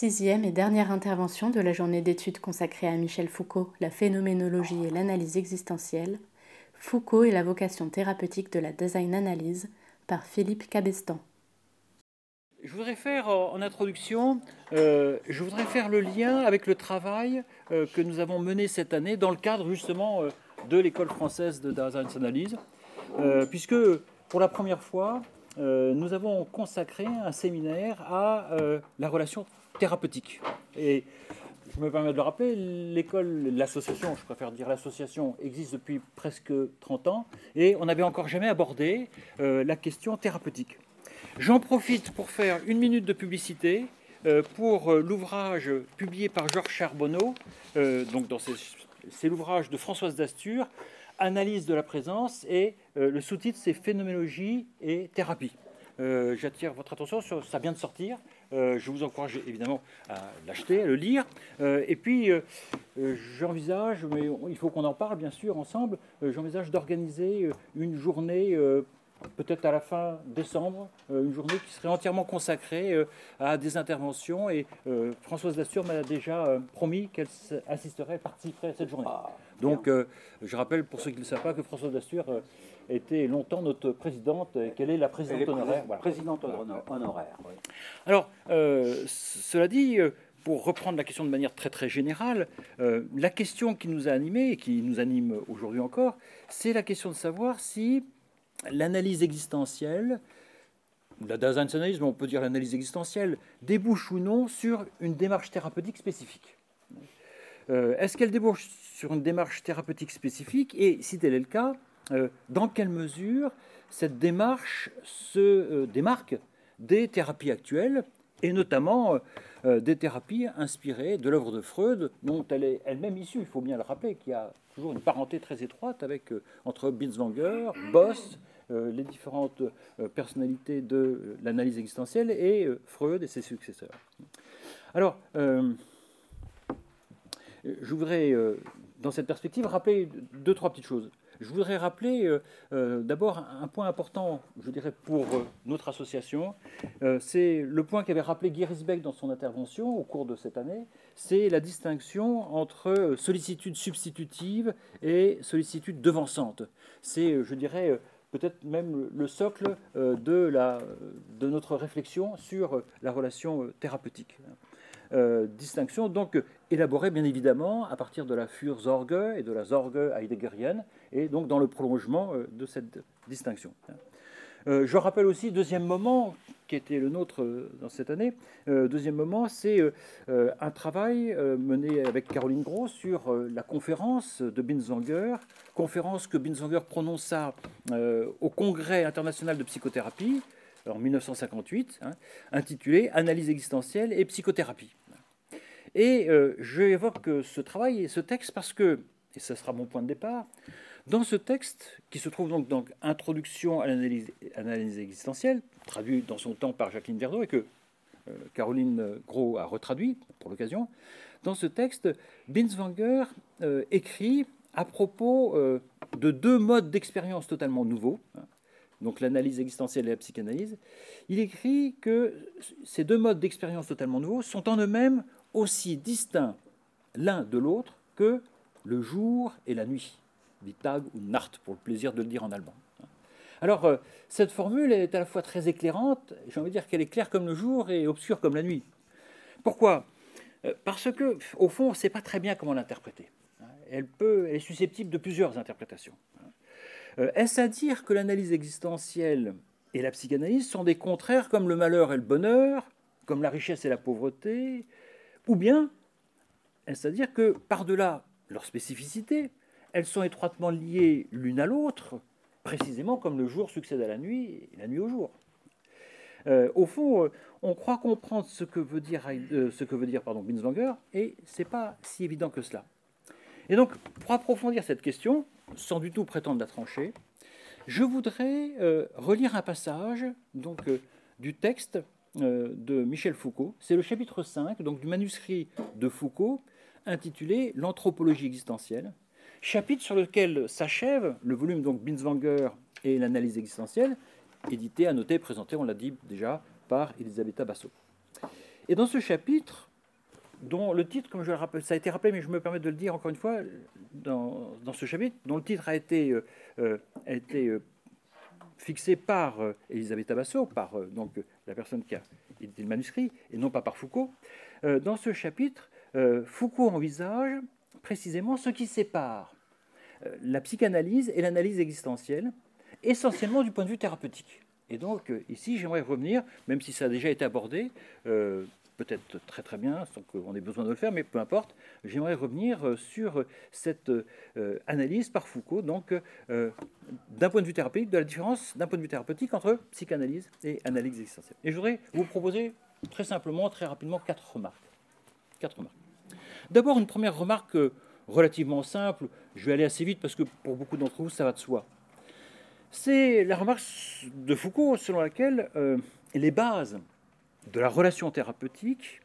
Sixième et dernière intervention de la journée d'études consacrée à Michel Foucault, la phénoménologie et l'analyse existentielle, Foucault et la vocation thérapeutique de la design analyse, par Philippe Cabestan. Je voudrais faire en introduction, euh, je voudrais faire le lien avec le travail euh, que nous avons mené cette année dans le cadre justement euh, de l'école française de design analyse, puisque pour la première fois, nous avons consacré un séminaire à la relation thérapeutique. Et je me permets de le rappeler, l'école, l'association, je préfère dire l'association, existe depuis presque 30 ans et on n'avait encore jamais abordé euh, la question thérapeutique. J'en profite pour faire une minute de publicité euh, pour euh, l'ouvrage publié par Georges Charbonneau, donc dans c'est l'ouvrage de Françoise Dastur, Analyse de la présence, et le sous-titre c'est Phénoménologie et thérapie. J'attire votre attention sur ça vient de sortir. Euh, je vous encourage évidemment à l'acheter, à le lire. Euh, et puis, euh, j'envisage, mais il faut qu'on en parle bien sûr ensemble, j'envisage d'organiser une journée peut-être à la fin décembre, une journée qui serait entièrement consacrée à des interventions. Et Françoise Dassure m'a déjà promis qu'elle assisterait, participerait à cette journée. Ah, Donc, je rappelle pour ceux qui ne le savent pas que Françoise Dassure était longtemps notre présidente, qu'elle est la présidente honoraire. Présidente honoraire. Alors, euh, cela dit, euh, pour reprendre la question de manière très très générale, euh, la question qui nous a animés et qui nous anime aujourd'hui encore, c'est la question de savoir si l'analyse existentielle, la Dasein-analyse, on peut dire l'analyse existentielle, débouche ou non sur une démarche thérapeutique spécifique. Est-ce qu'elle débouche sur une démarche thérapeutique spécifique? Et si tel est le cas, euh, dans quelle mesure cette démarche se euh, démarque des thérapies actuelles, et notamment euh, des thérapies inspirées de l'œuvre de Freud, dont elle est elle-même issue, il faut bien le rappeler, qui a toujours une parenté très étroite entre Binswanger, Boss, les différentes personnalités de l'analyse existentielle, et Freud et ses successeurs. Alors, je voudrais, dans cette perspective, rappeler deux, trois petites choses. Je voudrais rappeler euh, euh, d'abord un point important, je dirais, pour euh, notre association. c'est le point qu'avait rappelé Guy Risbeck dans son intervention au cours de cette année. C'est la distinction entre sollicitude substitutive et sollicitude devançante. C'est, je dirais, peut-être même le socle de notre réflexion sur la relation thérapeutique. Euh, distinction, donc élaborée bien évidemment à partir de la Fürsorge et de la Sorge heideggerienne, et donc dans le prolongement euh, de cette distinction. Euh, je rappelle aussi, deuxième moment qui était le nôtre dans cette année, deuxième moment, c'est un travail mené avec Caroline Gros sur la conférence de Binswanger, conférence que Binswanger prononça au Congrès international de psychothérapie, en 1958, hein, intitulée Analyse existentielle et psychothérapie. Et euh, je évoque ce travail et ce texte parce que, et ce sera mon point de départ, dans ce texte, qui se trouve donc dans Introduction à l'analyse existentielle, traduit dans son temps par Jacqueline Verdeau et que euh, Caroline Gros a retraduit pour l'occasion, dans ce texte, Binswanger euh, écrit à propos de deux modes d'expérience totalement nouveaux, hein, donc l'analyse existentielle et la psychanalyse, il écrit que ces deux modes d'expérience totalement nouveaux sont en eux-mêmes aussi distincts l'un de l'autre que le jour et la nuit, dit ou Nacht, pour le plaisir de le dire en allemand. Alors, euh, cette formule est à la fois très éclairante, j'ai envie de dire qu'elle est claire comme le jour et obscure comme la nuit. Pourquoi? Euh, Parce que, au fond, on ne sait pas très bien comment l'interpréter. Elle, peut, elle est susceptible de plusieurs interprétations. Euh, est-ce à dire que l'analyse existentielle et la psychanalyse sont des contraires comme le malheur et le bonheur, comme la richesse et la pauvreté Ou bien, est-ce à dire que par-delà leur spécificité, elles sont étroitement liées l'une à l'autre, précisément comme le jour succède à la nuit et la nuit au jour? Euh, au fond, euh, on croit comprendre ce que veut dire, ce que et ce n'est pas si évident que cela. Et donc, pour approfondir cette question, sans du tout prétendre la trancher, je voudrais euh, relire un passage donc, euh, du texte euh, de Michel Foucault. C'est le chapitre 5 donc, du manuscrit de Foucault intitulé L'anthropologie existentielle, chapitre sur lequel s'achève le volume donc Binswanger et l'analyse existentielle, édité, annoté, présenté, on l'a dit déjà, par Elisabetta Basso. Et dans ce chapitre, dont le titre, comme je le rappelle, ça a été rappelé, mais je me permets de le dire encore une fois, dans, ce chapitre, dont le titre a été, a été fixé par Elisabeth Abasso, par donc, la personne qui a édité le manuscrit, et non pas par Foucault. dans ce chapitre, Foucault envisage précisément ce qui sépare la psychanalyse et l'analyse existentielle, essentiellement du point de vue thérapeutique. Et donc, euh, ici, j'aimerais revenir, même si ça a déjà été abordé, euh, peut-être très très bien, sans qu'on ait besoin de le faire, mais peu importe, j'aimerais revenir euh, sur cette analyse par Foucault, donc d'un point de vue thérapeutique, de la différence d'un point de vue thérapeutique entre psychanalyse et analyse existentielle. Et je voudrais vous proposer très simplement, très rapidement, quatre remarques. Quatre remarques. D'abord, une première remarque relativement simple, je vais aller assez vite parce que pour beaucoup d'entre vous, ça va de soi c'est la remarque de Foucault selon laquelle euh, les bases de la relation thérapeutique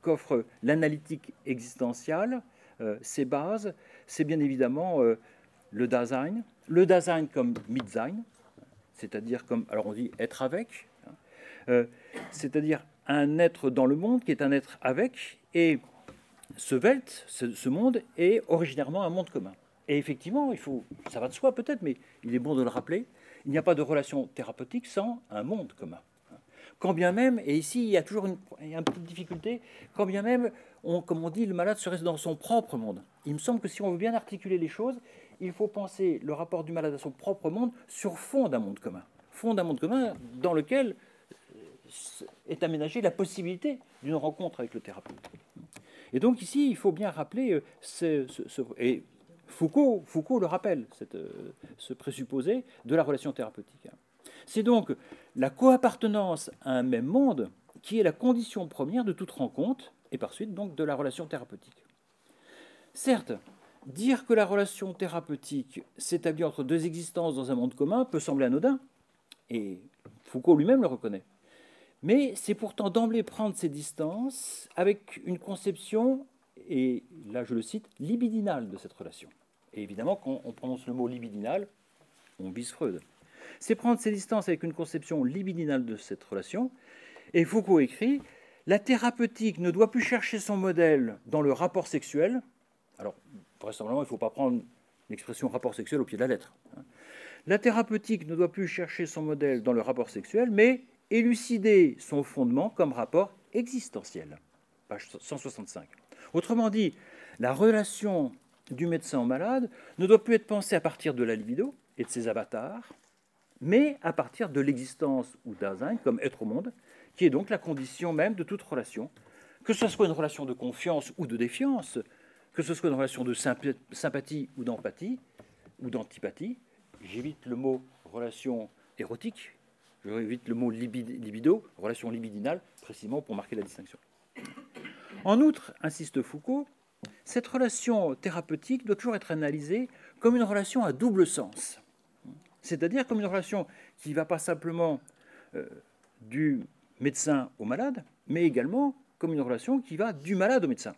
qu'offre l'analytique existentielle, euh, ces bases, c'est bien évidemment euh, le Dasein, le Dasein comme Mitsein, c'est-à-dire comme, alors on dit être avec, hein, c'est-à-dire un être dans le monde qui est un être avec, et ce Welt, ce monde, est originairement un monde commun. Et effectivement, il faut, ça va de soi peut-être, mais il est bon de le rappeler, il n'y a pas de relation thérapeutique sans un monde commun. Quand bien même, et ici il y a toujours une, petite difficulté, quand bien même, on, comme on dit, le malade serait dans son propre monde. Il me semble que si on veut bien articuler les choses, il faut penser le rapport du malade à son propre monde sur fond d'un monde commun. Fond d'un monde commun dans lequel euh, est aménagée la possibilité d'une rencontre avec le thérapeute. Et donc ici, il faut bien rappeler euh, ce, et Foucault, Foucault le rappelle, euh, ce présupposé de la relation thérapeutique. C'est donc la coappartenance à un même monde qui est la condition première de toute rencontre et par suite donc de la relation thérapeutique. Certes, dire que la relation thérapeutique s'établit entre deux existences dans un monde commun peut sembler anodin, et Foucault lui-même le reconnaît. Mais c'est pourtant d'emblée prendre ces distances avec une conception, et là je le cite, libidinale de cette relation. Et évidemment, quand on prononce le mot libidinal, on vise Freud. C'est prendre ses distances avec une conception libidinale de cette relation. Et Foucault écrit La thérapeutique ne doit plus chercher son modèle dans le rapport sexuel. Alors, vraisemblablement, il ne faut pas prendre l'expression rapport sexuel au pied de la lettre. Hein. La thérapeutique ne doit plus chercher son modèle dans le rapport sexuel, mais élucider son fondement comme rapport existentiel. Page 165. Autrement dit, la relation du médecin au malade ne doit plus être pensé à partir de la libido et de ses avatars, mais à partir de l'existence ou d'Asin comme être au monde, qui est donc la condition même de toute relation, que ce soit une relation de confiance ou de défiance, que ce soit une relation de sympathie ou d'empathie ou d'antipathie. J'évite le mot relation érotique, j'évite le mot libido, relation libidinale, précisément pour marquer la distinction. En outre, insiste Foucault, cette relation thérapeutique doit toujours être analysée comme une relation à double sens. C'est-à-dire comme une relation qui ne va pas simplement euh, du médecin au malade, mais également comme une relation qui va du malade au médecin.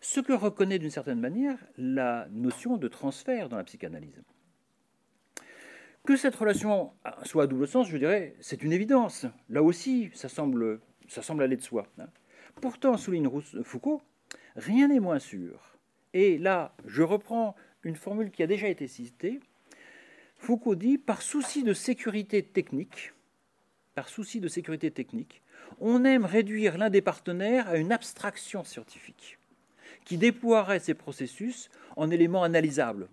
Ce que reconnaît d'une certaine manière la notion de transfert dans la psychanalyse. Que cette relation soit à double sens, je dirais, c'est une évidence. Là aussi, ça semble, ça semble aller de soi. Pourtant, souligne Foucault, Rien n'est moins sûr. Et là, je reprends une formule qui a déjà été citée. Foucault dit, par souci de sécurité technique, par souci de sécurité technique, on aime réduire l'un des partenaires à une abstraction scientifique qui déploierait ces processus en éléments analysables.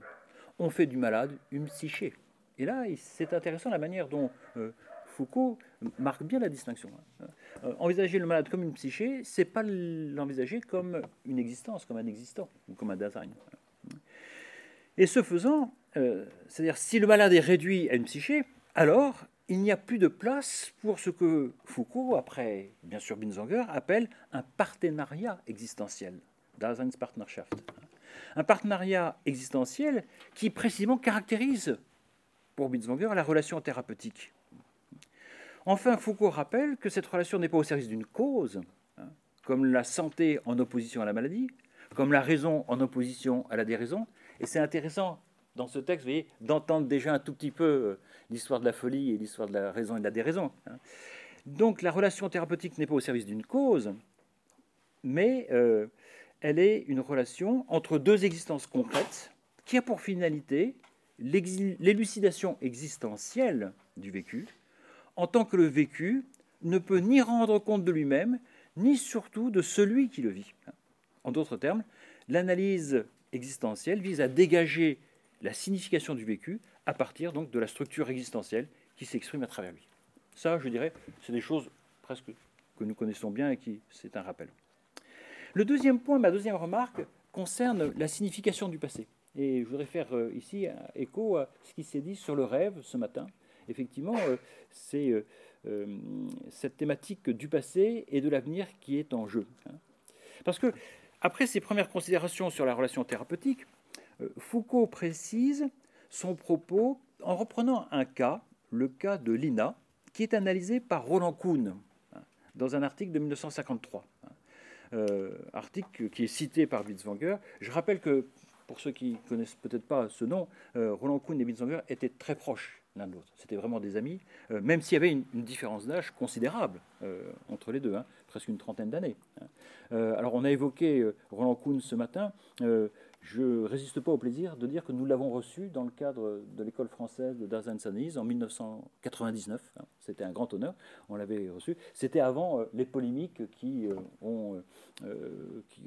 On fait du malade une psyché. Et là, c'est intéressant la manière dont euh, Foucault marque bien la distinction. Hein. Euh, envisager le malade comme une psyché, c'est pas l'envisager comme une existence, comme un existant ou comme un design. Et ce faisant, euh, c'est-à-dire si le malade est réduit à une psyché, alors il n'y a plus de place pour ce que Foucault, après bien sûr Binzanger, appelle un partenariat existentiel, Daseinspartnerschaft. Un partenariat existentiel qui précisément caractérise pour Binzanger la relation thérapeutique. Enfin, Foucault rappelle que cette relation n'est pas au service d'une cause, hein, comme la santé en opposition à la maladie, comme la raison en opposition à la déraison. Et c'est intéressant dans ce texte, vous voyez, d'entendre déjà un tout petit peu euh, l'histoire de la folie et l'histoire de la raison et de la déraison. Hein. Donc la relation thérapeutique n'est pas au service d'une cause, mais euh, elle est une relation entre deux existences concrètes qui a pour finalité l'élucidation existentielle du vécu, en tant que le vécu ne peut ni rendre compte de lui-même, ni surtout de celui qui le vit. En d'autres termes, l'analyse existentielle vise à dégager la signification du vécu à partir donc de la structure existentielle qui s'exprime à travers lui. Ça, je dirais, c'est des choses presque que nous connaissons bien et qui c'est un rappel. Le deuxième point, ma deuxième remarque, concerne la signification du passé. Et je voudrais faire euh, ici un écho à ce qui s'est dit sur le rêve ce matin. Effectivement, euh, c'est euh, cette thématique du passé et de l'avenir qui est en jeu. Hein. Parce que, après ces premières considérations sur la relation thérapeutique, Foucault précise son propos en reprenant un cas, le cas de Lina, qui est analysé par Roland Kuhn hein, dans un article de 1953. Hein. Euh, article qui est cité par Bitzwanger. Je rappelle que, pour ceux qui connaissent peut-être pas ce nom, euh, Roland Kuhn et Bitzwanger étaient très proches l'un de l'autre. C'était vraiment des amis, euh, même s'il y avait une, différence d'âge considérable entre les deux, hein, presque une trentaine d'années. alors on a évoqué Roland Kuhn ce matin je ne résiste pas au plaisir de dire que nous l'avons reçu dans le cadre de l'école française de Dasein-Sanise en 1999. Hein. C'était un grand honneur, on l'avait reçu. C'était avant euh, les polémiques qui, euh, euh, qui,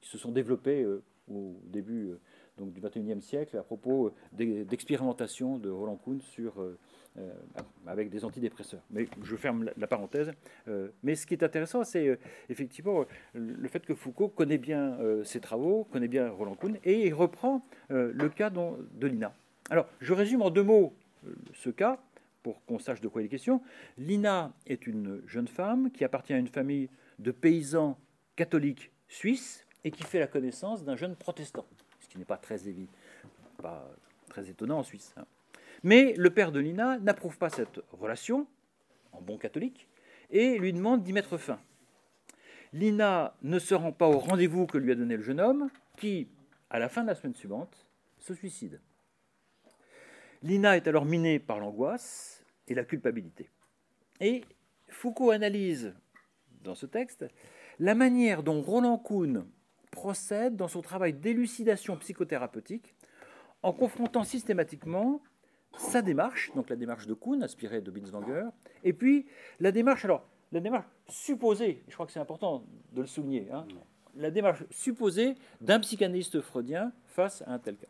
se sont développées au début donc, du XXIe siècle à propos d'expérimentation de Roland Kuhn sur euh, avec des antidépresseurs. Mais je ferme la, parenthèse. Euh, mais ce qui est intéressant, c'est euh, effectivement le fait que Foucault connaît bien ses travaux, connaît bien Roland Kuhn, et il reprend le cas de Lina. Alors, je résume en deux mots ce cas pour qu'on sache de quoi il est question. Lina est une jeune femme qui appartient à une famille de paysans catholiques suisses et qui fait la connaissance d'un jeune protestant, ce qui n'est pas très évident, pas très étonnant en Suisse. Hein. Mais le père de Lina n'approuve pas cette relation, en bon catholique, et lui demande d'y mettre fin. Lina ne se rend pas au rendez-vous que lui a donné le jeune homme, qui, à la fin de la semaine suivante, se suicide. Lina est alors minée par l'angoisse et la culpabilité. Et Foucault analyse dans ce texte la manière dont Roland Kuhn procède dans son travail d'élucidation psychothérapeutique en confrontant systématiquement sa démarche, donc la démarche de Kuhn, inspirée de Binswanger, et puis la démarche, alors, la démarche supposée, je crois que c'est important de le souligner, hein, la démarche supposée d'un psychanalyste freudien face à un tel cas.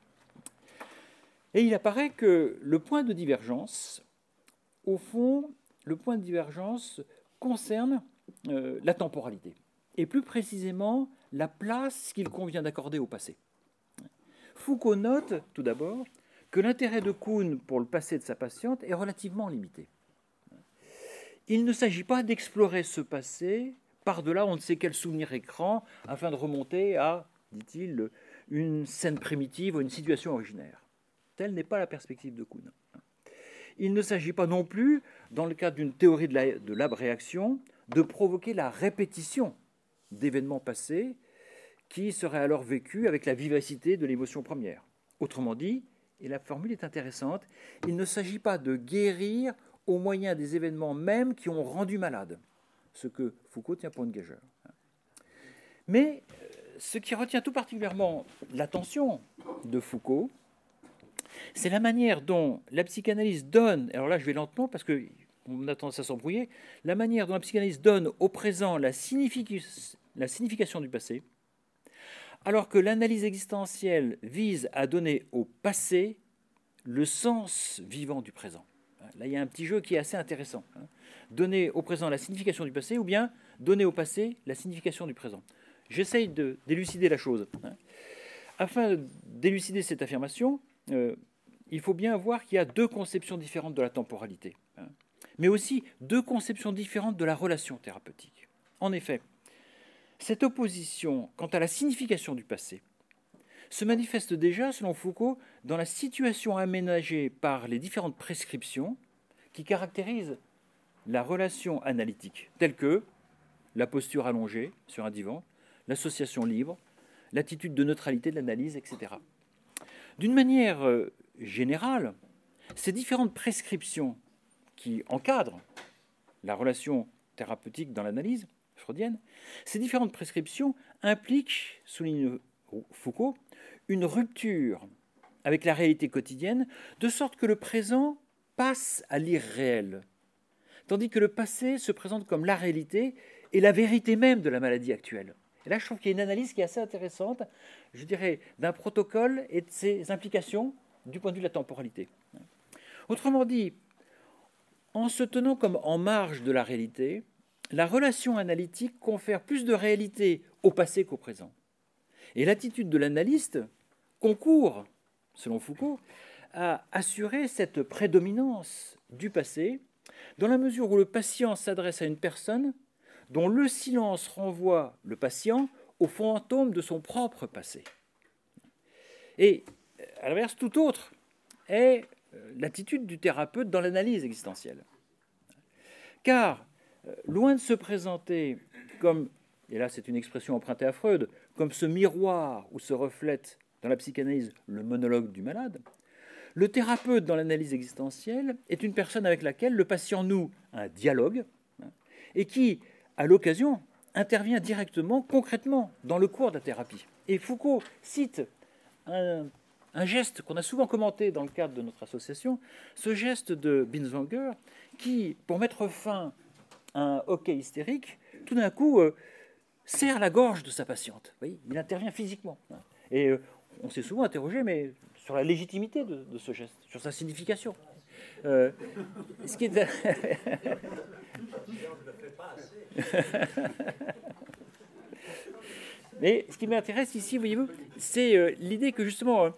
Et il apparaît que le point de divergence, au fond, le point de divergence concerne euh, la temporalité, et plus précisément la place qu'il convient d'accorder au passé. Foucault note, tout d'abord, que l'intérêt de Kuhn pour le passé de sa patiente est relativement limité. Il ne s'agit pas d'explorer ce passé par-delà on ne sait quel souvenir écran afin de remonter à, dit-il, une scène primitive ou une situation originaire. Telle n'est pas la perspective de Kuhn. Il ne s'agit pas non plus, dans le cadre d'une théorie de l'abréaction, de provoquer la répétition d'événements passés qui seraient alors vécus avec la vivacité de l'émotion première. Autrement dit, et la formule est intéressante, il ne s'agit pas de guérir au moyen des événements mêmes qui ont rendu malade, ce que Foucault tient pour une gageur. Mais euh, ce qui retient tout particulièrement l'attention de Foucault, c'est la manière dont la psychanalyse donne, alors là je vais lentement parce que on a tendance à s'embrouiller, la manière dont la psychanalyse donne au présent la, la signification du passé, alors que l'analyse existentielle vise à donner au passé le sens vivant du présent. Là, il y a un petit jeu qui est assez intéressant. Hein. Donner au présent la signification du passé ou bien donner au passé la signification du présent. J'essaye d'élucider la chose. Hein. Afin d'élucider cette affirmation, euh, il faut bien voir qu'il y a deux conceptions différentes de la temporalité, hein, mais aussi deux conceptions différentes de la relation thérapeutique. En effet, cette opposition quant à la signification du passé se manifeste déjà, selon Foucault, dans la situation aménagée par les différentes prescriptions qui caractérisent la relation analytique, telle que la posture allongée sur un divan, l'association libre, l'attitude de neutralité de l'analyse, etc. D'une manière euh, générale, ces différentes prescriptions qui encadrent la relation thérapeutique dans l'analyse ces différentes prescriptions impliquent, souligne Foucault, une rupture avec la réalité quotidienne, de sorte que le présent passe à l'irréel, tandis que le passé se présente comme la réalité et la vérité même de la maladie actuelle. Et là, je trouve qu'il y a une analyse qui est assez intéressante, je dirais, d'un protocole et de ses implications du point de vue de la temporalité. Autrement dit, en se tenant comme en marge de la réalité, la relation analytique confère plus de réalité au passé qu'au présent. Et l'attitude de l'analyste concourt, selon Foucault, à assurer cette prédominance du passé, dans la mesure où le patient s'adresse à une personne dont le silence renvoie le patient au fantôme de son propre passé. Et à l'inverse, tout autre est euh, l'attitude du thérapeute dans l'analyse existentielle. Car, loin de se présenter comme, et là c'est une expression empruntée à Freud, comme ce miroir où se reflète dans la psychanalyse le monologue du malade, le thérapeute dans l'analyse existentielle est une personne avec laquelle le patient noue un dialogue hein, et qui, à l'occasion, intervient directement, concrètement, dans le cours de la thérapie. Et Foucault cite un, geste qu'on a souvent commenté dans le cadre de notre association, ce geste de Binswanger, qui, pour mettre fin un hockey hystérique, tout d'un coup euh, serre la gorge de sa patiente. il intervient physiquement. Et euh, on s'est souvent interrogé, mais sur la légitimité de, ce geste, sur sa signification. Euh, ce qui est... Mais ce qui m'intéresse ici, voyez-vous, c'est euh, l'idée que justement,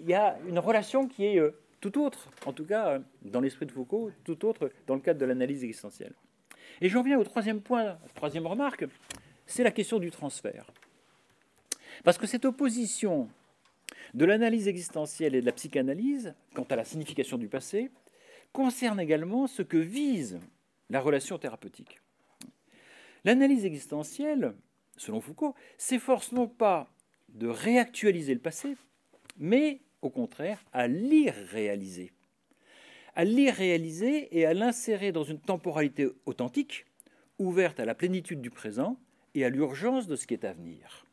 il y a une relation qui est tout autre, en tout cas dans l'esprit de Foucault, tout autre dans le cadre de l'analyse existentielle. Et j'en viens au troisième point, troisième remarque, c'est la question du transfert. Parce que cette opposition de l'analyse existentielle et de la psychanalyse, quant à la signification du passé, concerne également ce que vise la relation thérapeutique. L'analyse existentielle, selon Foucault, s'efforce non pas de réactualiser le passé, mais au contraire à l'irréaliser. À l'irréaliser et à l'insérer dans une temporalité authentique, ouverte à la plénitude du présent et à l'urgence de ce qui est à venir.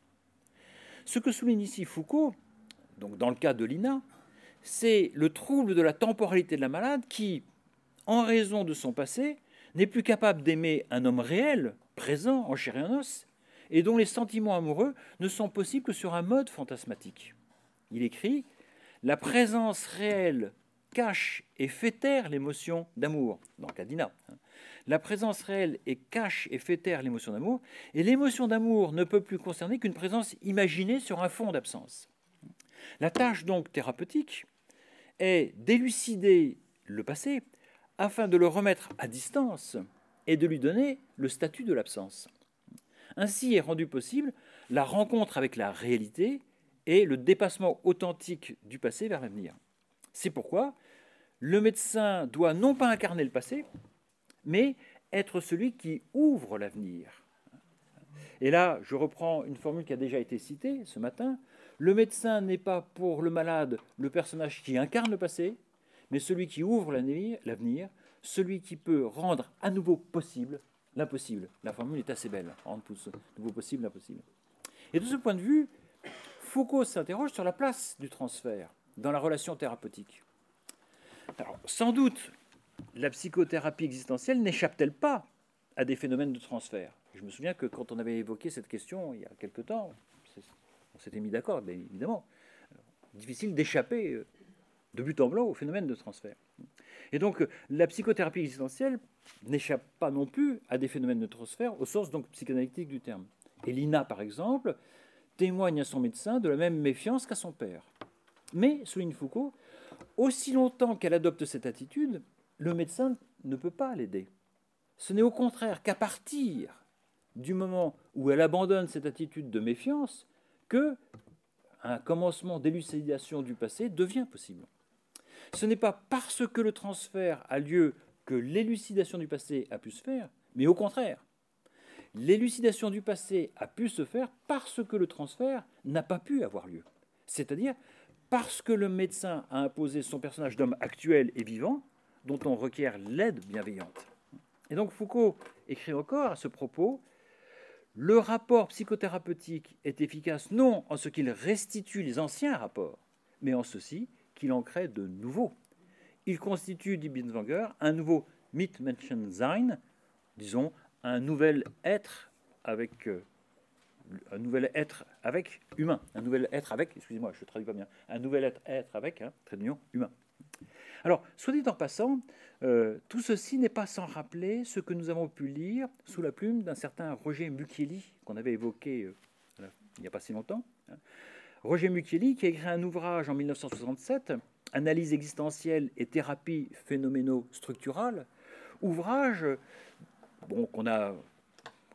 Ce que souligne ici Foucault, donc dans le cas de Lina, c'est le trouble de la temporalité de la malade qui, en raison de son passé, n'est plus capable d'aimer un homme réel, présent en chair et en os, et dont les sentiments amoureux ne sont possibles que sur un mode fantasmatique. Il écrit La présence réelle cache et fait taire l'émotion d'amour, dans Cadina. Hein. La présence réelle et cache et fait taire l'émotion d'amour, et l'émotion d'amour ne peut plus concerner qu'une présence imaginée sur un fond d'absence. La tâche donc thérapeutique est d'élucider le passé afin de le remettre à distance et de lui donner le statut de l'absence. Ainsi est rendue possible la rencontre avec la réalité et le dépassement authentique du passé vers l'avenir. C'est pourquoi le médecin doit non pas incarner le passé, mais être celui qui ouvre l'avenir. Et là, je reprends une formule qui a déjà été citée ce matin. Le médecin n'est pas pour le malade le personnage qui incarne le passé, mais celui qui ouvre l'avenir, celui qui peut rendre à nouveau possible l'impossible. La formule est assez belle, rendre tout nouveau possible l'impossible. Et de ce point de vue, Foucault s'interroge sur la place du transfert dans la relation thérapeutique. Sans doute, la psychothérapie existentielle n'échappe-t-elle pas à des phénomènes de transfert? Je me souviens que quand on avait évoqué cette question il y a quelque temps, on s'était mis d'accord, mais évidemment. difficile d'échapper euh, de but en blanc au phénomène de transfert. Et donc, la psychothérapie existentielle n'échappe pas non plus à des phénomènes de transfert au sens donc psychanalytique du terme. Et Lina, par exemple, témoigne à son médecin de la même méfiance qu'à son père. Mais, souligne Foucault, aussi longtemps qu'elle adopte cette attitude, le médecin ne peut pas l'aider. Ce n'est au contraire qu'à partir du moment où elle abandonne cette attitude de méfiance que un commencement d'élucidation du passé devient possible. Ce n'est pas parce que le transfert a lieu que l'élucidation du passé a pu se faire, mais au contraire. L'élucidation du passé a pu se faire parce que le transfert n'a pas pu avoir lieu. C'est-à-dire parce que le médecin a imposé son personnage d'homme actuel et vivant, dont on requiert l'aide bienveillante. Et donc Foucault écrit encore à ce propos le rapport psychothérapeutique est efficace non en ce qu'il restitue les anciens rapports, mais en ceci qu'il en crée de nouveaux. Il constitue, dit Binswanger, un nouveau Mitmenschensein, disons un nouvel être avec euh, un nouvel être avec humain, un nouvel être avec, excusez-moi, je traduis pas bien, un nouvel être, être avec, hein, humain. Alors, soit dit en passant, euh, tout ceci n'est pas sans rappeler ce que nous avons pu lire sous la plume d'un certain Roger Mucchielli, qu'on avait évoqué euh, il n'y a pas si longtemps. Hein. Roger Mucchielli, qui a écrit un ouvrage en 1967, Analyse existentielle et thérapie phénoméno-structurale, ouvrage bon, qu'on a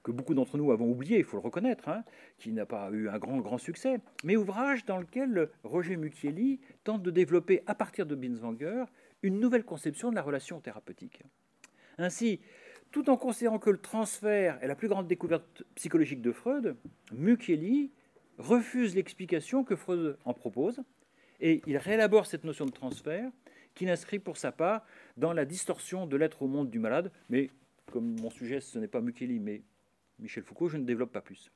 que beaucoup d'entre nous avons oublié, il faut le reconnaître, hein, qui n'a pas eu un grand, grand succès, mais ouvrage dans lequel Roger Mucchielli tente de développer, à partir de Binswanger, une nouvelle conception de la relation thérapeutique. Ainsi, tout en considérant que le transfert est la plus grande découverte psychologique de Freud, Mucchielli refuse l'explication que Freud en propose, et il réélabore cette notion de transfert qu'il inscrit pour sa part dans la distorsion de l'être au monde du malade, mais comme mon sujet ce n'est pas Mucchielli mais Michel Foucault, je ne développe pas plus.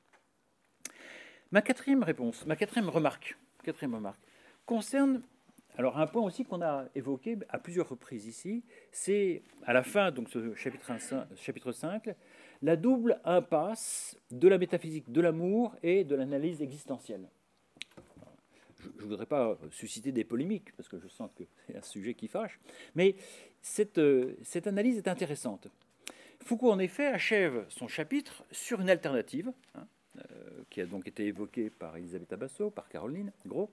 Ma quatrième réponse, ma quatrième remarque, quatrième concerne alors un point aussi qu'on a évoqué à plusieurs reprises ici, c'est à la fin donc ce chapitre, 5, chapitre 5, la double impasse de la métaphysique de l'amour et de l'analyse existentielle. Je ne voudrais pas susciter des polémiques, parce que je sens que c'est un sujet qui fâche, mais cette, euh, cette analyse est intéressante. Foucault, en effet, achève son chapitre sur une alternative, hein, euh, qui a donc été évoquée par Elisabeth Abasso, par Caroline Gros,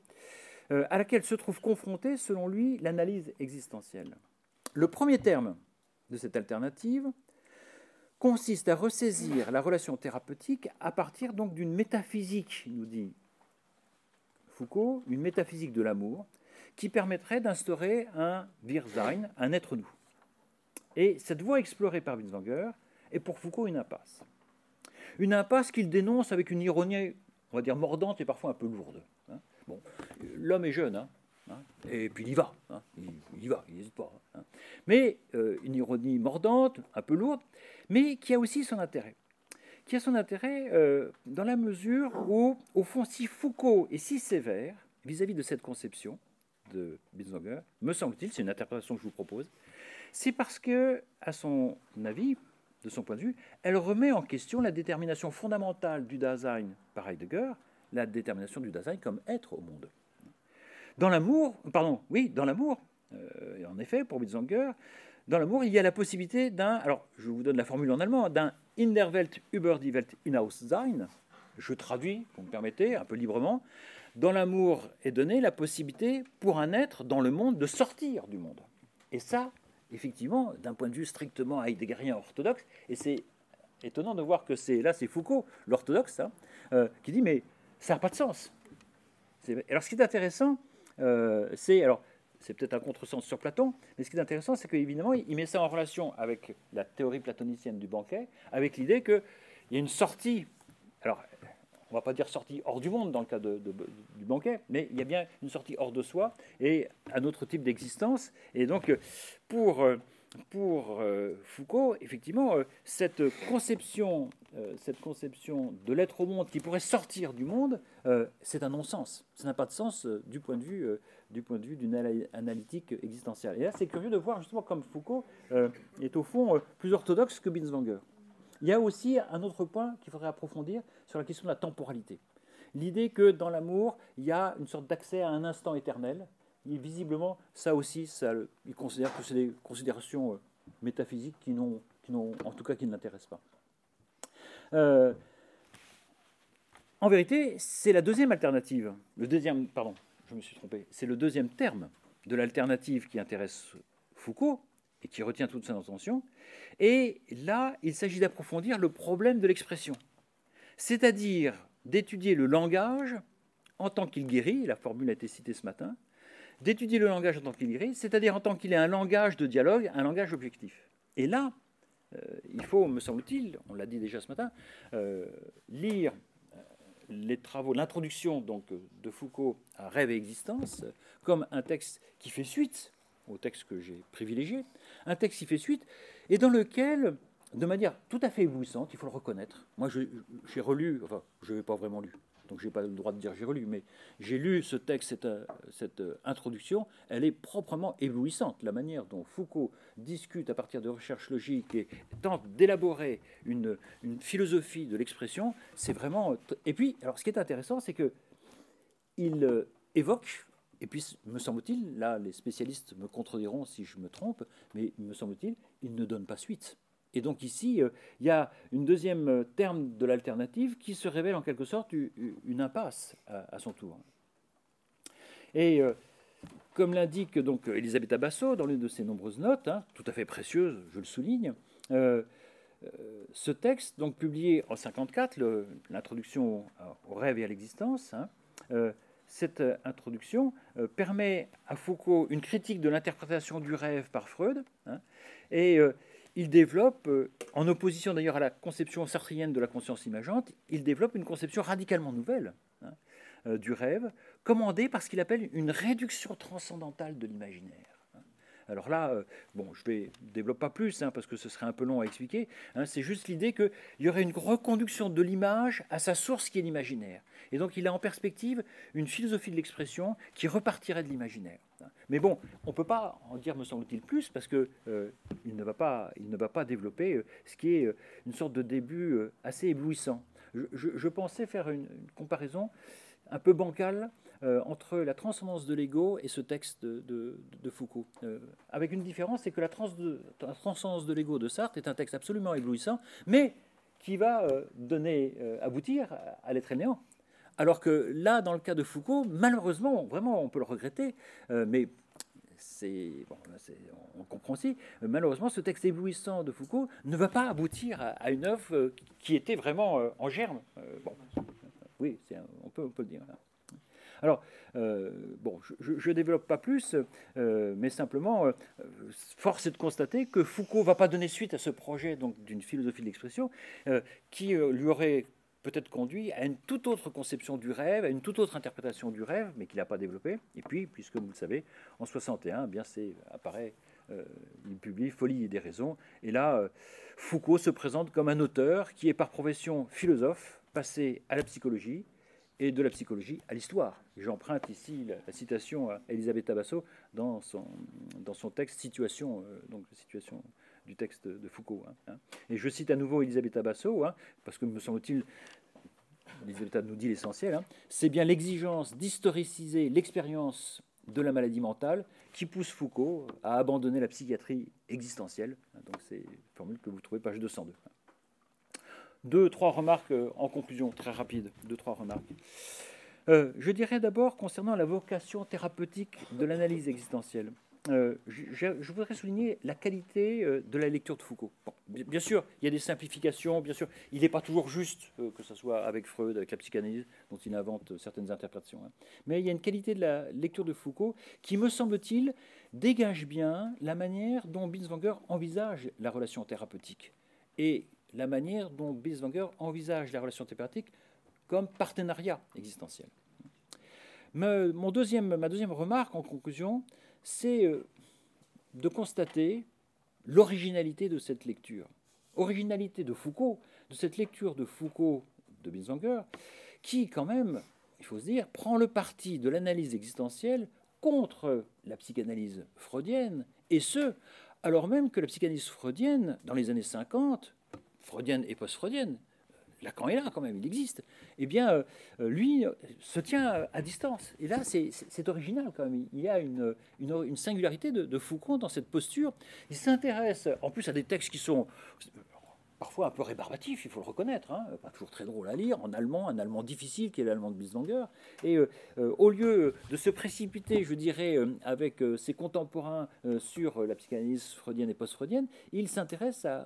euh, à laquelle se trouve confrontée, selon lui, l'analyse existentielle. Le premier terme de cette alternative consiste à ressaisir la relation thérapeutique à partir d'une métaphysique, nous dit Foucault, une métaphysique de l'amour, qui permettrait d'instaurer un Wir-Sein, un être nous. Et cette voie explorée par Binswanger est pour Foucault une impasse. Une impasse qu'il dénonce avec une ironie, on va dire, mordante et parfois un peu lourde. Hein. Bon, l'homme est jeune, hein, hein, et puis il y va, il, y va, il n'hésite pas. Mais euh, une ironie mordante, un peu lourde, mais qui a aussi son intérêt. Qui a son intérêt euh, dans la mesure où, au fond, si Foucault est si sévère vis-à-vis -vis de cette conception de Binswanger, me semble-t-il, c'est une interprétation que je vous propose, c'est parce que, à son avis, de son point de vue, elle remet en question la détermination fondamentale du Dasein par Heidegger, la détermination du Dasein comme être au monde. Dans l'amour, pardon, oui, dans l'amour, euh, en effet, pour Wittsanger, dans l'amour, il y a la possibilité d'un, alors je vous donne la formule en allemand, d'un In der Welt über die Welt hinaus sein. Je traduis, vous me permettez, un peu librement. Dans l'amour est donnée la possibilité pour un être dans le monde de sortir du monde. Et ça, effectivement, d'un point de vue strictement heideggerien orthodoxe, et c'est étonnant de voir que c'est là, c'est Foucault, l'orthodoxe, hein, euh, qui dit mais ça n'a pas de sens. Alors ce qui est intéressant, euh, c'est alors c'est peut-être un contresens sur Platon, mais ce qui est intéressant, c'est qu'évidemment, il met ça en relation avec la théorie platonicienne du banquet, avec l'idée qu'il y a une sortie. Alors, on ne va pas dire sortie hors du monde dans le cas du banquet, mais il y a bien une sortie hors de soi et un autre type d'existence. Et donc, pour, pour euh, Foucault, effectivement, euh, cette conception, euh, cette conception de l'être au monde qui pourrait sortir du monde, c'est un non-sens. Ça n'a pas de sens du point de vue du point de vue d'une analytique existentielle. Et là, c'est curieux de voir justement comme Foucault est au fond plus orthodoxe que Binswanger. Il y a aussi un autre point qu'il faudrait approfondir sur la question de la temporalité. L'idée que dans l'amour, il y a une sorte d'accès à un instant éternel. Visiblement, ça aussi, il considère que c'est des considérations euh, métaphysiques qui n'ont, en tout cas, qui ne l'intéressent pas. Euh, en vérité, c'est la deuxième alternative. Le deuxième, pardon, je me suis trompé. C'est le deuxième terme de l'alternative qui intéresse Foucault, et qui retient toute son attention. Et là, il s'agit d'approfondir le problème de l'expression, c'est-à-dire d'étudier le langage en tant qu'il guérit, la formule a été citée ce matin, d'étudier le langage en tant qu'il guérit, c'est-à-dire en tant qu'il est un langage de dialogue, un langage objectif. Et là, euh, il faut, me semble-t-il, on l'a dit déjà ce matin, euh, lire euh, les travaux, l'introduction donc de Foucault à Rêve et existence comme un texte qui fait suite au texte que j'ai privilégié, un texte qui fait suite, et dans lequel de manière tout à fait éblouissante, il faut le reconnaître. Moi, j'ai relu, enfin, je n'ai pas vraiment lu, donc je n'ai pas le droit de dire j'ai relu, mais j'ai lu ce texte, cette, introduction, elle est proprement éblouissante. La manière dont Foucault discute à partir de recherches logiques et tente d'élaborer une, une, philosophie de l'expression, c'est vraiment... Et puis, alors ce qui est intéressant, c'est que il euh, évoque et puis, me semble-t-il, là, les spécialistes me contrediront si je me trompe, mais me semble-t-il, il ne donne pas suite. Et donc ici, euh, il y a une deuxième euh, terme de l'alternative qui se révèle en quelque sorte une impasse à, son tour. Et euh, comme l'indique donc Elisabeth Abasso dans l'une de ses nombreuses notes, hein, tout à fait précieuse, je le souligne, ce texte, donc publié en 54, l'introduction au rêve et à l'existence, hein, cette introduction permet à Foucault une critique de l'interprétation du rêve par Freud, hein, et il développe, euh, en opposition d'ailleurs à la conception sartrienne de la conscience imageante, il développe une conception radicalement nouvelle hein, euh, du rêve, commandée par ce qu'il appelle une réduction transcendantale de l'imaginaire. Alors là, euh, bon, je ne développe pas plus hein, parce que ce serait un peu long à expliquer. Hein, c'est juste l'idée qu'il y aurait une reconduction de l'image à sa source qui est l'imaginaire. Et donc il a en perspective une philosophie de l'expression qui repartirait de l'imaginaire. Mais bon, on ne peut pas en dire, me semble-t-il, plus parce qu'il euh, ne, va pas, il ne va pas développer euh, ce qui est une sorte de début assez éblouissant. Je, pensais faire une, comparaison un peu bancale euh, entre la transcendance de l'ego et ce texte de, Foucault. Euh, avec une différence, c'est que la, transcendance de l'ego de Sartre est un texte absolument éblouissant, mais qui va euh, donner, aboutir à, l'être néant. Alors que là, dans le cas de Foucault, malheureusement, vraiment, on peut le regretter, mais c'est bon, on comprend aussi. Malheureusement, ce texte éblouissant de Foucault ne va pas aboutir à, une œuvre qui était vraiment en germe. bon, oui, on peut, on peut le dire. Alors, euh, bon, je ne développe pas plus, euh, mais simplement, euh, force est de constater que Foucault ne va pas donner suite à ce projet d'une philosophie de l'expression qui lui aurait peut-être conduit à une toute autre conception du rêve, à une toute autre interprétation du rêve, mais qu'il n'a pas développé. Et puis, puisque vous le savez, en 61, eh bien c'est apparaît, il publie Folie et des raisons. Et là, Foucault se présente comme un auteur qui est par profession philosophe, passé à la psychologie, et de la psychologie à l'histoire. J'emprunte ici la, citation à Elisabeth Tabasso dans son, dans son texte Situation, euh, donc situation du texte de Foucault. Hein, hein. Et je cite à nouveau Elisabeth Tabasso, hein, parce que me semble-t-il, Elisabeth nous dit l'essentiel, c'est bien l'exigence d'historiciser l'expérience de la maladie mentale qui pousse Foucault à abandonner la psychiatrie existentielle. Donc c'est une formule que vous trouvez page 202. Deux, trois remarques euh, en conclusion, très rapide. Deux, trois remarques. Euh, je dirais d'abord concernant la vocation thérapeutique de l'analyse existentielle. Euh, je, voudrais souligner la qualité de la lecture de Foucault. bien sûr, il y a des simplifications, bien sûr, il n'est pas toujours juste, que ce soit avec Freud, avec la psychanalyse, dont il invente certaines interprétations. Hein. Mais il y a une qualité de la lecture de Foucault qui, me semble-t-il, dégage bien la manière dont Binswanger envisage la relation thérapeutique. Et la manière dont Binswanger envisage la relation thérapeutique comme partenariat existentiel. mon deuxième, ma deuxième remarque en conclusion, c'est euh, de constater l'originalité de cette lecture. Originalité de Foucault, de cette lecture de Foucault de Binswanger, qui quand même, il faut se dire, prend le parti de l'analyse existentielle contre la psychanalyse freudienne, et ce, alors même que la psychanalyse freudienne, dans les années 50, freudienne et post-freudienne, Lacan est là quand même, il existe, eh bien, euh, lui se tient à distance. Et là, c'est original quand même. Il y a une, singularité de, Foucault dans cette posture. Il s'intéresse en plus à des textes qui sont parfois un peu rébarbatifs, il faut le reconnaître, hein, pas toujours très drôle à lire, en allemand, un allemand difficile qui est l'allemand de Bislanger. Et euh, euh, au lieu de se précipiter, je dirais, avec ses contemporains sur la psychanalyse freudienne et post-freudienne, il s'intéresse à,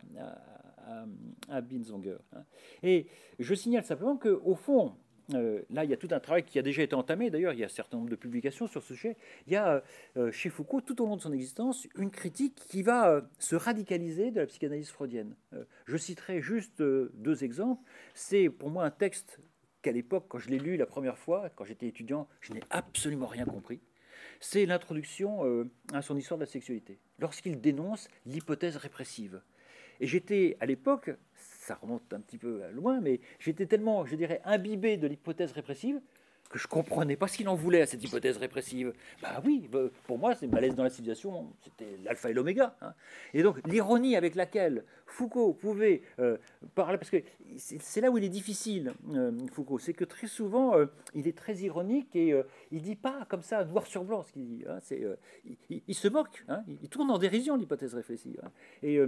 à hein. Et je signale simplement qu'au fond, euh, là, il y a tout un travail qui a déjà été entamé. D'ailleurs, il y a un certain nombre de publications sur ce sujet. Il y a euh, chez Foucault, tout au long de son existence, une critique qui va euh, se radicaliser de la psychanalyse freudienne. je citerai juste deux exemples. C'est pour moi un texte qu'à l'époque, quand je l'ai lu la première fois, quand j'étais étudiant, je n'ai absolument rien compris. C'est l'introduction à son histoire de la sexualité, lorsqu'il dénonce l'hypothèse répressive. Et j'étais à l'époque, ça remonte un petit peu loin, mais j'étais tellement, je dirais, imbibé de l'hypothèse répressive que je comprenais pas ce qu'il en voulait à cette hypothèse répressive. Bah oui, bah, pour moi, c'est malaise dans la civilisation, c'était l'alpha et l'oméga. Hein. Et donc l'ironie avec laquelle Foucault pouvait euh, parler, parce que c'est là où il est difficile, euh, Foucault, c'est que très souvent, euh, il est très ironique et il dit pas comme ça, noir sur blanc, ce qu'il dit. Hein, c'est, il, se moque, hein, il, tourne en dérision l'hypothèse réflexive. Hein. et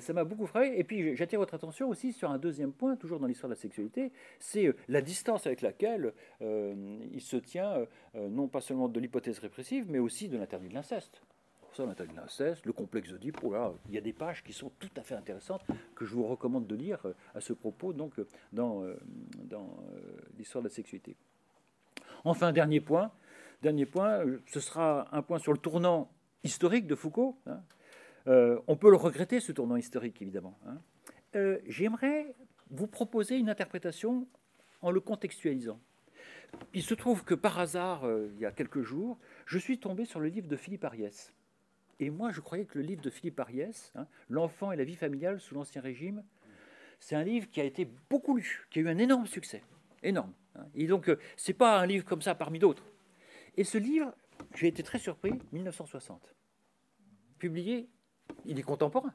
ça m'a beaucoup frappé. Et puis j'attire votre attention aussi sur un deuxième point, toujours dans l'histoire de la sexualité, c'est la distance avec laquelle il se tient, non pas seulement de l'hypothèse répressive, mais aussi de l'interdit de l'inceste de le complexe là, il y a des pages qui sont tout à fait intéressantes que je vous recommande de lire euh, à ce propos, donc euh, dans, euh, l'histoire de la sexualité. Enfin, dernier point, dernier point, ce sera un point sur le tournant historique de Foucault. Hein. on peut le regretter, ce tournant historique, évidemment. Hein. J'aimerais vous proposer une interprétation en le contextualisant. Il se trouve que par hasard, il y a quelques jours, je suis tombé sur le livre de Philippe Ariès, et moi, je croyais que le livre de Philippe Ariès, hein, L'enfant et la vie familiale sous l'Ancien Régime, c'est un livre qui a été beaucoup lu, qui a eu un énorme succès. Énorme. Hein. Et donc, euh, c'est pas un livre comme ça parmi d'autres. Et ce livre, j'ai été très surpris, 1960. Publié, il est contemporain.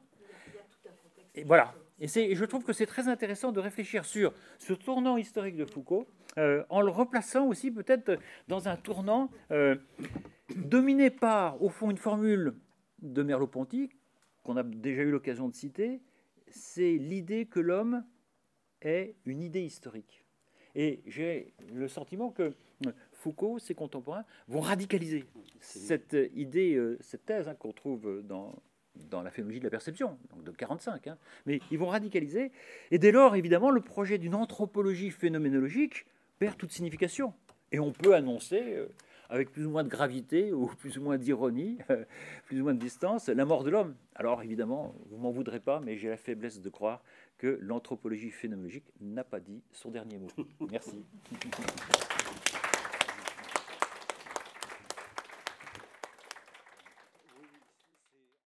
Et voilà. Et, je trouve que c'est très intéressant de réfléchir sur ce tournant historique de Foucault, euh, en le replaçant aussi peut-être dans un tournant euh, dominé par, au fond, une formule de Merleau-Ponty, qu'on a déjà eu l'occasion de citer, c'est l'idée que l'homme est une idée historique. Et j'ai le sentiment que Foucault, ses contemporains, vont radicaliser cette idée, euh, cette thèse hein, qu'on trouve dans, dans la phénologie de la perception, donc de 45. Hein. Mais ils vont radicaliser. Et dès lors, évidemment, le projet d'une anthropologie phénoménologique perd toute signification. Et on peut annoncer euh, avec plus ou moins de gravité ou plus ou moins d'ironie, plus ou moins de distance, la mort de l'homme. Alors évidemment, vous m'en voudrez pas, mais j'ai la faiblesse de croire que l'anthropologie phénoménologique n'a pas dit son dernier mot. Merci.